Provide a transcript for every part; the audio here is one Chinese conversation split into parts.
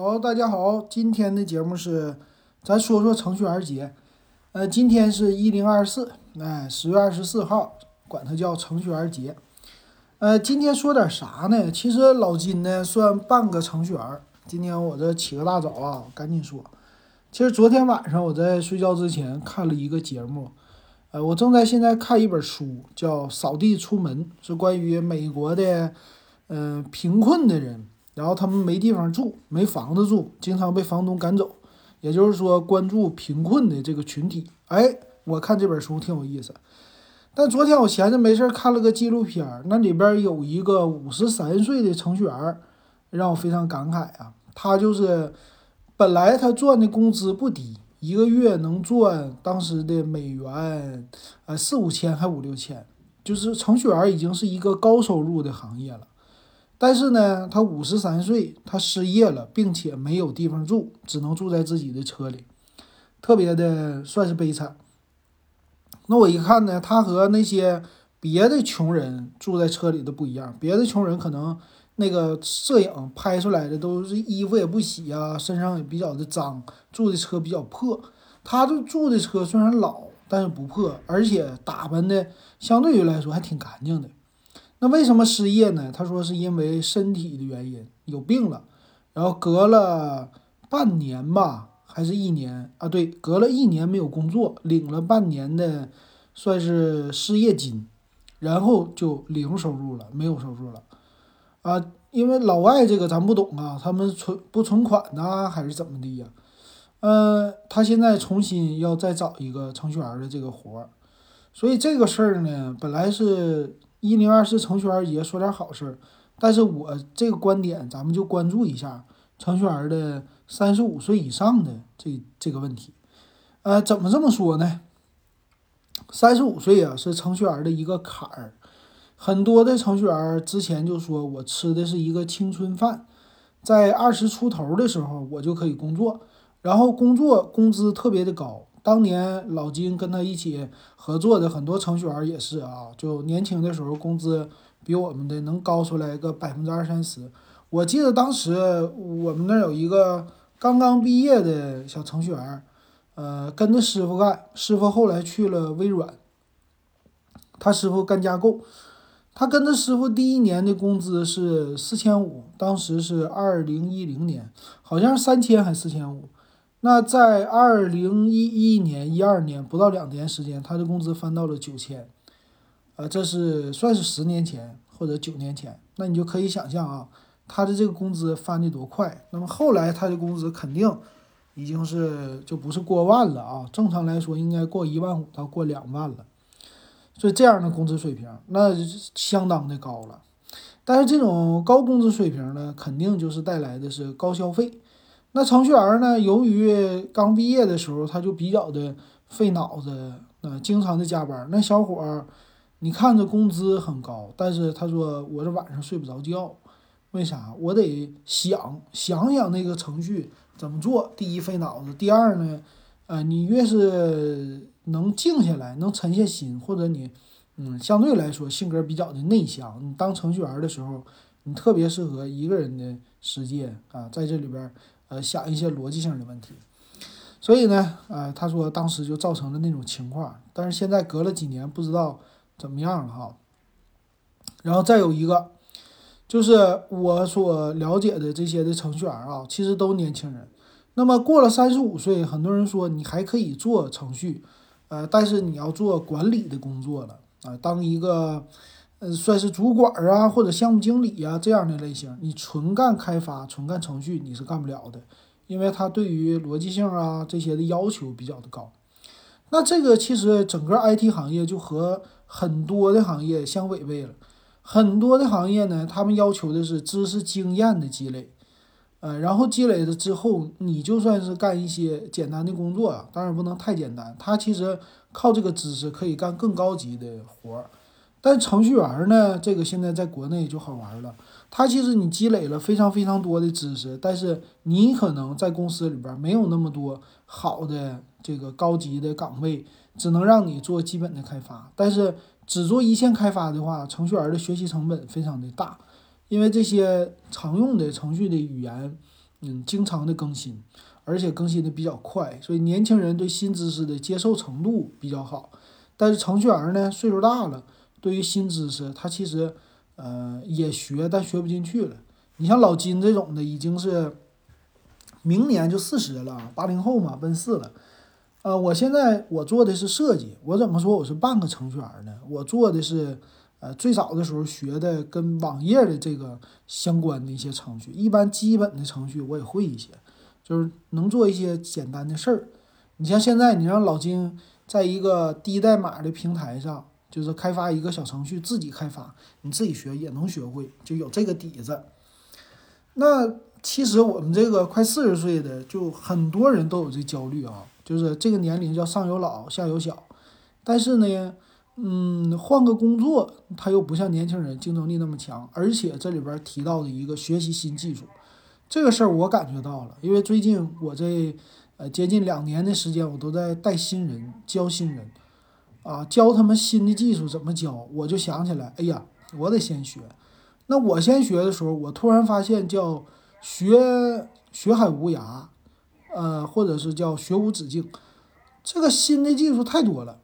好，大家好，今天的节目是咱说说程序员节。呃，今天是一零二四，哎，十月二十四号，管它叫程序员节。呃，今天说点啥呢？其实老金呢算半个程序员。今天我这起个大早啊，赶紧说。其实昨天晚上我在睡觉之前看了一个节目，呃，我正在现在看一本书，叫《扫地出门》，是关于美国的，嗯，贫困的人。然后他们没地方住，没房子住，经常被房东赶走。也就是说，关注贫困的这个群体。哎，我看这本书挺有意思。但昨天我闲着没事看了个纪录片，那里边有一个五十三岁的程序员，让我非常感慨啊。他就是本来他赚的工资不低，一个月能赚当时的美元，呃四五千还五六千，就是程序员已经是一个高收入的行业了。但是呢，他五十三岁，他失业了，并且没有地方住，只能住在自己的车里，特别的算是悲惨。那我一看呢，他和那些别的穷人住在车里的不一样，别的穷人可能那个摄影拍出来的都是衣服也不洗啊，身上也比较的脏，住的车比较破。他就住的车虽然老，但是不破，而且打扮的相对于来说还挺干净的。那为什么失业呢？他说是因为身体的原因，有病了，然后隔了半年吧，还是一年啊？对，隔了一年没有工作，领了半年的算是失业金，然后就零收入了，没有收入了啊！因为老外这个咱不懂啊，他们存不存款呢，还是怎么的呀？呃，他现在重新要再找一个程序员的这个活儿，所以这个事儿呢，本来是。一零二四程序员节说点好事儿，但是我这个观点，咱们就关注一下程序员的三十五岁以上的这这个问题。呃，怎么这么说呢？三十五岁啊，是程序员的一个坎儿。很多的程序员之前就说我吃的是一个青春饭，在二十出头的时候我就可以工作，然后工作工资特别的高。当年老金跟他一起合作的很多程序员也是啊，就年轻的时候工资比我们的能高出来个百分之二三十。我记得当时我们那有一个刚刚毕业的小程序员，呃，跟着师傅干，师傅后来去了微软，他师傅干架构，他跟着师傅第一年的工资是四千五，当时是二零一零年，好像是三千还四千五。那在二零一一年、一二年不到两年时间，他的工资翻到了九千，呃，这是算是十年前或者九年前。那你就可以想象啊，他的这个工资翻的多快。那么后来他的工资肯定已经是就不是过万了啊，正常来说应该过一万五到过两万了。所以这样的工资水平那相当的高了。但是这种高工资水平呢，肯定就是带来的是高消费。那程序员呢？由于刚毕业的时候，他就比较的费脑子，呃，经常的加班。那小伙儿，你看着工资很高，但是他说我这晚上睡不着觉，为啥？我得想想想那个程序怎么做。第一费脑子，第二呢，呃，你越是能静下来，能沉下心，或者你，嗯，相对来说性格比较的内向，你当程序员的时候，你特别适合一个人的世界啊，在这里边。呃，想一些逻辑性的问题，所以呢，呃，他说当时就造成了那种情况，但是现在隔了几年，不知道怎么样了哈。然后再有一个，就是我所了解的这些的程序员啊，其实都年轻人。那么过了三十五岁，很多人说你还可以做程序，呃，但是你要做管理的工作了啊，当一个。呃，算是主管啊，或者项目经理呀这样的类型，你纯干开发、纯干程序，你是干不了的，因为它对于逻辑性啊这些的要求比较的高。那这个其实整个 IT 行业就和很多的行业相违背了。很多的行业呢，他们要求的是知识经验的积累，呃，然后积累了之后，你就算是干一些简单的工作啊，当然不能太简单，他其实靠这个知识可以干更高级的活儿。但程序员呢？这个现在在国内就好玩了。他其实你积累了非常非常多的知识，但是你可能在公司里边没有那么多好的这个高级的岗位，只能让你做基本的开发。但是只做一线开发的话，程序员的学习成本非常的大，因为这些常用的程序的语言，嗯，经常的更新，而且更新的比较快，所以年轻人对新知识的接受程度比较好。但是程序员呢，岁数大了，对于新知识他其实呃也学，但学不进去了。你像老金这种的，已经是明年就四十了，八零后嘛，奔四了。呃，我现在我做的是设计，我怎么说我是半个程序员呢？我做的是，呃，最早的时候学的跟网页的这个相关的一些程序，一般基本的程序我也会一些，就是能做一些简单的事儿。你像现在你让老金在一个低代码的平台上，就是开发一个小程序，自己开发，你自己学也能学会，就有这个底子。那其实我们这个快四十岁的，就很多人都有这焦虑啊。就是这个年龄叫上有老下有小，但是呢，嗯，换个工作他又不像年轻人竞争力那么强，而且这里边提到的一个学习新技术，这个事儿我感觉到了，因为最近我这呃接近两年的时间，我都在带新人教新人，啊，教他们新的技术怎么教，我就想起来，哎呀，我得先学。那我先学的时候，我突然发现叫学学海无涯。呃，或者是叫学无止境，这个新的技术太多了。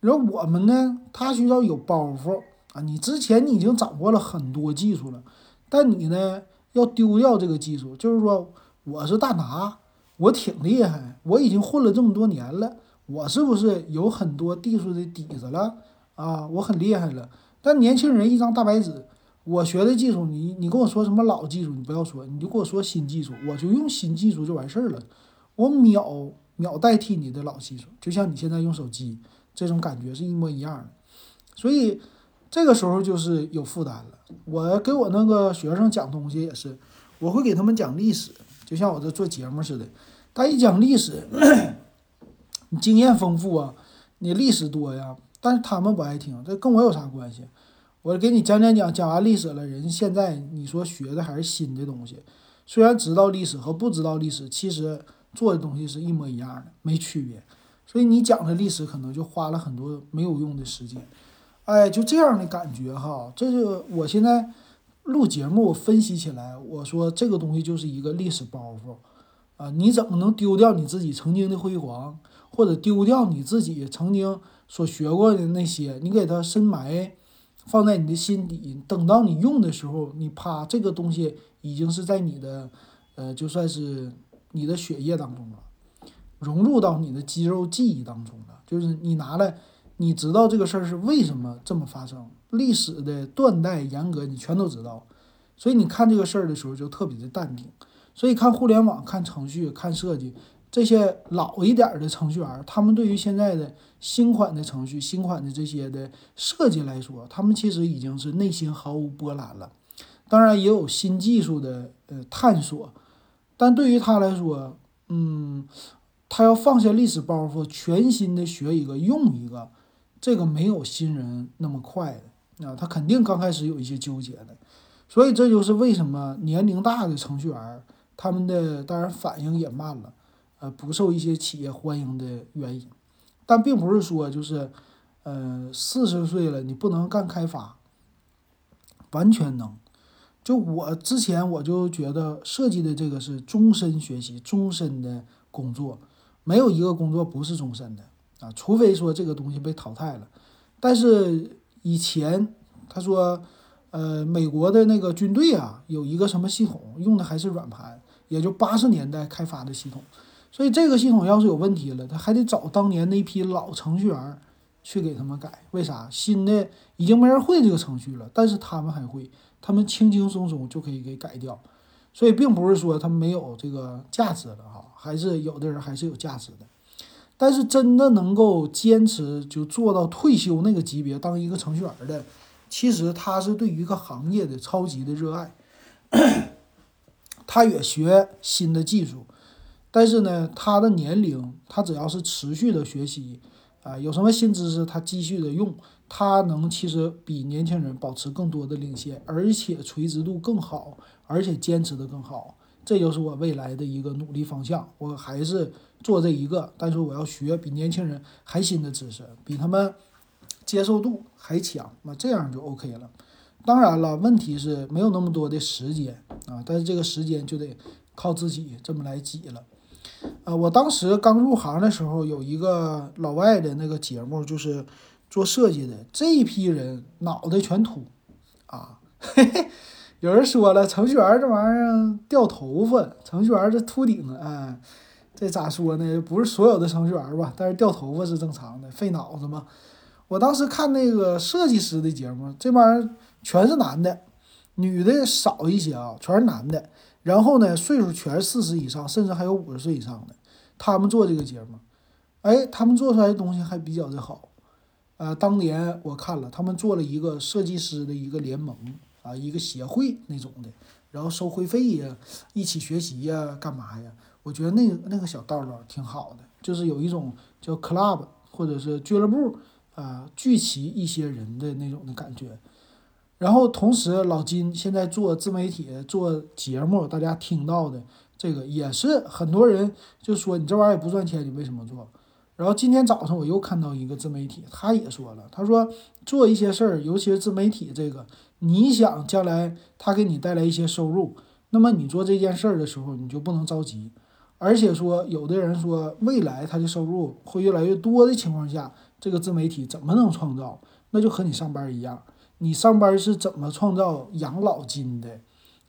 然后我们呢，他需要有包袱啊。你之前你已经掌握了很多技术了，但你呢要丢掉这个技术，就是说我是大拿，我挺厉害，我已经混了这么多年了，我是不是有很多技术的底子了啊？我很厉害了。但年轻人一张大白纸，我学的技术，你你跟我说什么老技术，你不要说，你就跟我说新技术，我就用新技术就完事儿了。我秒秒代替你的老技术，就像你现在用手机这种感觉是一模一样的，所以这个时候就是有负担了。我给我那个学生讲东西也是，我会给他们讲历史，就像我这做节目似的。但一讲历史，你经验丰富啊，你历史多呀，但是他们不爱听，这跟我有啥关系？我给你讲讲讲，讲完历史了，人现在你说学的还是新的东西，虽然知道历史和不知道历史，其实。做的东西是一模一样的，没区别，所以你讲的历史可能就花了很多没有用的时间，哎，就这样的感觉哈。这就我现在录节目，分析起来，我说这个东西就是一个历史包袱啊，你怎么能丢掉你自己曾经的辉煌，或者丢掉你自己曾经所学过的那些？你给它深埋，放在你的心底，等到你用的时候，你啪，这个东西已经是在你的，呃，就算是。你的血液当中了，融入到你的肌肉记忆当中了。就是你拿来，你知道这个事儿是为什么这么发生，历史的断代严格你全都知道，所以你看这个事儿的时候就特别的淡定。所以看互联网、看程序、看设计这些老一点的程序员，他们对于现在的新款的程序、新款的这些的设计来说，他们其实已经是内心毫无波澜了。当然也有新技术的呃探索。但对于他来说，嗯，他要放下历史包袱，全新的学一个用一个，这个没有新人那么快的啊，他肯定刚开始有一些纠结的，所以这就是为什么年龄大的程序员他们的当然反应也慢了，呃，不受一些企业欢迎的原因。但并不是说就是，呃，四十岁了你不能干开发，完全能。就我之前我就觉得设计的这个是终身学习、终身的工作，没有一个工作不是终身的啊，除非说这个东西被淘汰了。但是以前他说，呃，美国的那个军队啊，有一个什么系统用的还是软盘，也就八十年代开发的系统，所以这个系统要是有问题了，他还得找当年那批老程序员去给他们改。为啥？新的已经没人会这个程序了，但是他们还会。他们轻轻松松就可以给改掉，所以并不是说他们没有这个价值了哈，还是有的人还是有价值的。但是真的能够坚持就做到退休那个级别当一个程序员的，其实他是对于一个行业的超级的热爱，他也学新的技术，但是呢，他的年龄他只要是持续的学习啊，有什么新知识他继续的用。他能其实比年轻人保持更多的领先，而且垂直度更好，而且坚持的更好，这就是我未来的一个努力方向。我还是做这一个，但是我要学比年轻人还新的知识，比他们接受度还强，那这样就 OK 了。当然了，问题是没有那么多的时间啊，但是这个时间就得靠自己这么来挤了。呃，我当时刚入行的时候，有一个老外的那个节目，就是做设计的，这一批人脑袋全秃啊。嘿嘿，有人说了，程序员这玩意儿掉头发，程序员这秃顶，哎，这咋说呢？不是所有的程序员吧？但是掉头发是正常的，费脑子嘛。我当时看那个设计师的节目，这帮人全是男的，女的少一些啊，全是男的。然后呢，岁数全四十以上，甚至还有五十岁以上的。他们做这个节目，哎，他们做出来的东西还比较的好。呃，当年我看了，他们做了一个设计师的一个联盟啊，一个协会那种的，然后收会费呀，一起学习呀，干嘛呀？我觉得那个那个小道道挺好的，就是有一种叫 club 或者是俱乐部啊，聚齐一些人的那种的感觉。然后同时，老金现在做自媒体做节目，大家听到的这个也是很多人就说你这玩意儿也不赚钱，你为什么做？然后今天早上我又看到一个自媒体，他也说了，他说做一些事儿，尤其是自媒体这个，你想将来他给你带来一些收入，那么你做这件事儿的时候，你就不能着急。而且说有的人说未来他的收入会越来越多的情况下，这个自媒体怎么能创造？那就和你上班一样。你上班是怎么创造养老金的？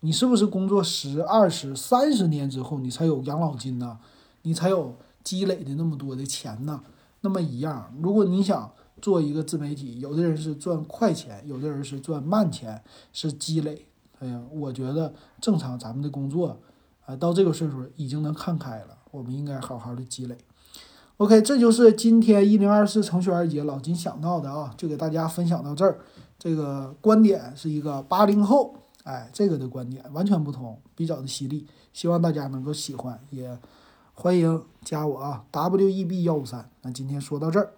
你是不是工作十、二十、三十年之后，你才有养老金呢？你才有积累的那么多的钱呢？那么一样，如果你想做一个自媒体，有的人是赚快钱，有的人是赚慢钱，是积累。哎呀，我觉得正常，咱们的工作啊，到这个岁数已经能看开了，我们应该好好的积累。OK，这就是今天一零二四程序员节老金想到的啊，就给大家分享到这儿。这个观点是一个八零后，哎，这个的观点完全不同，比较的犀利，希望大家能够喜欢，也欢迎加我啊，W E B 幺五三。那今天说到这儿。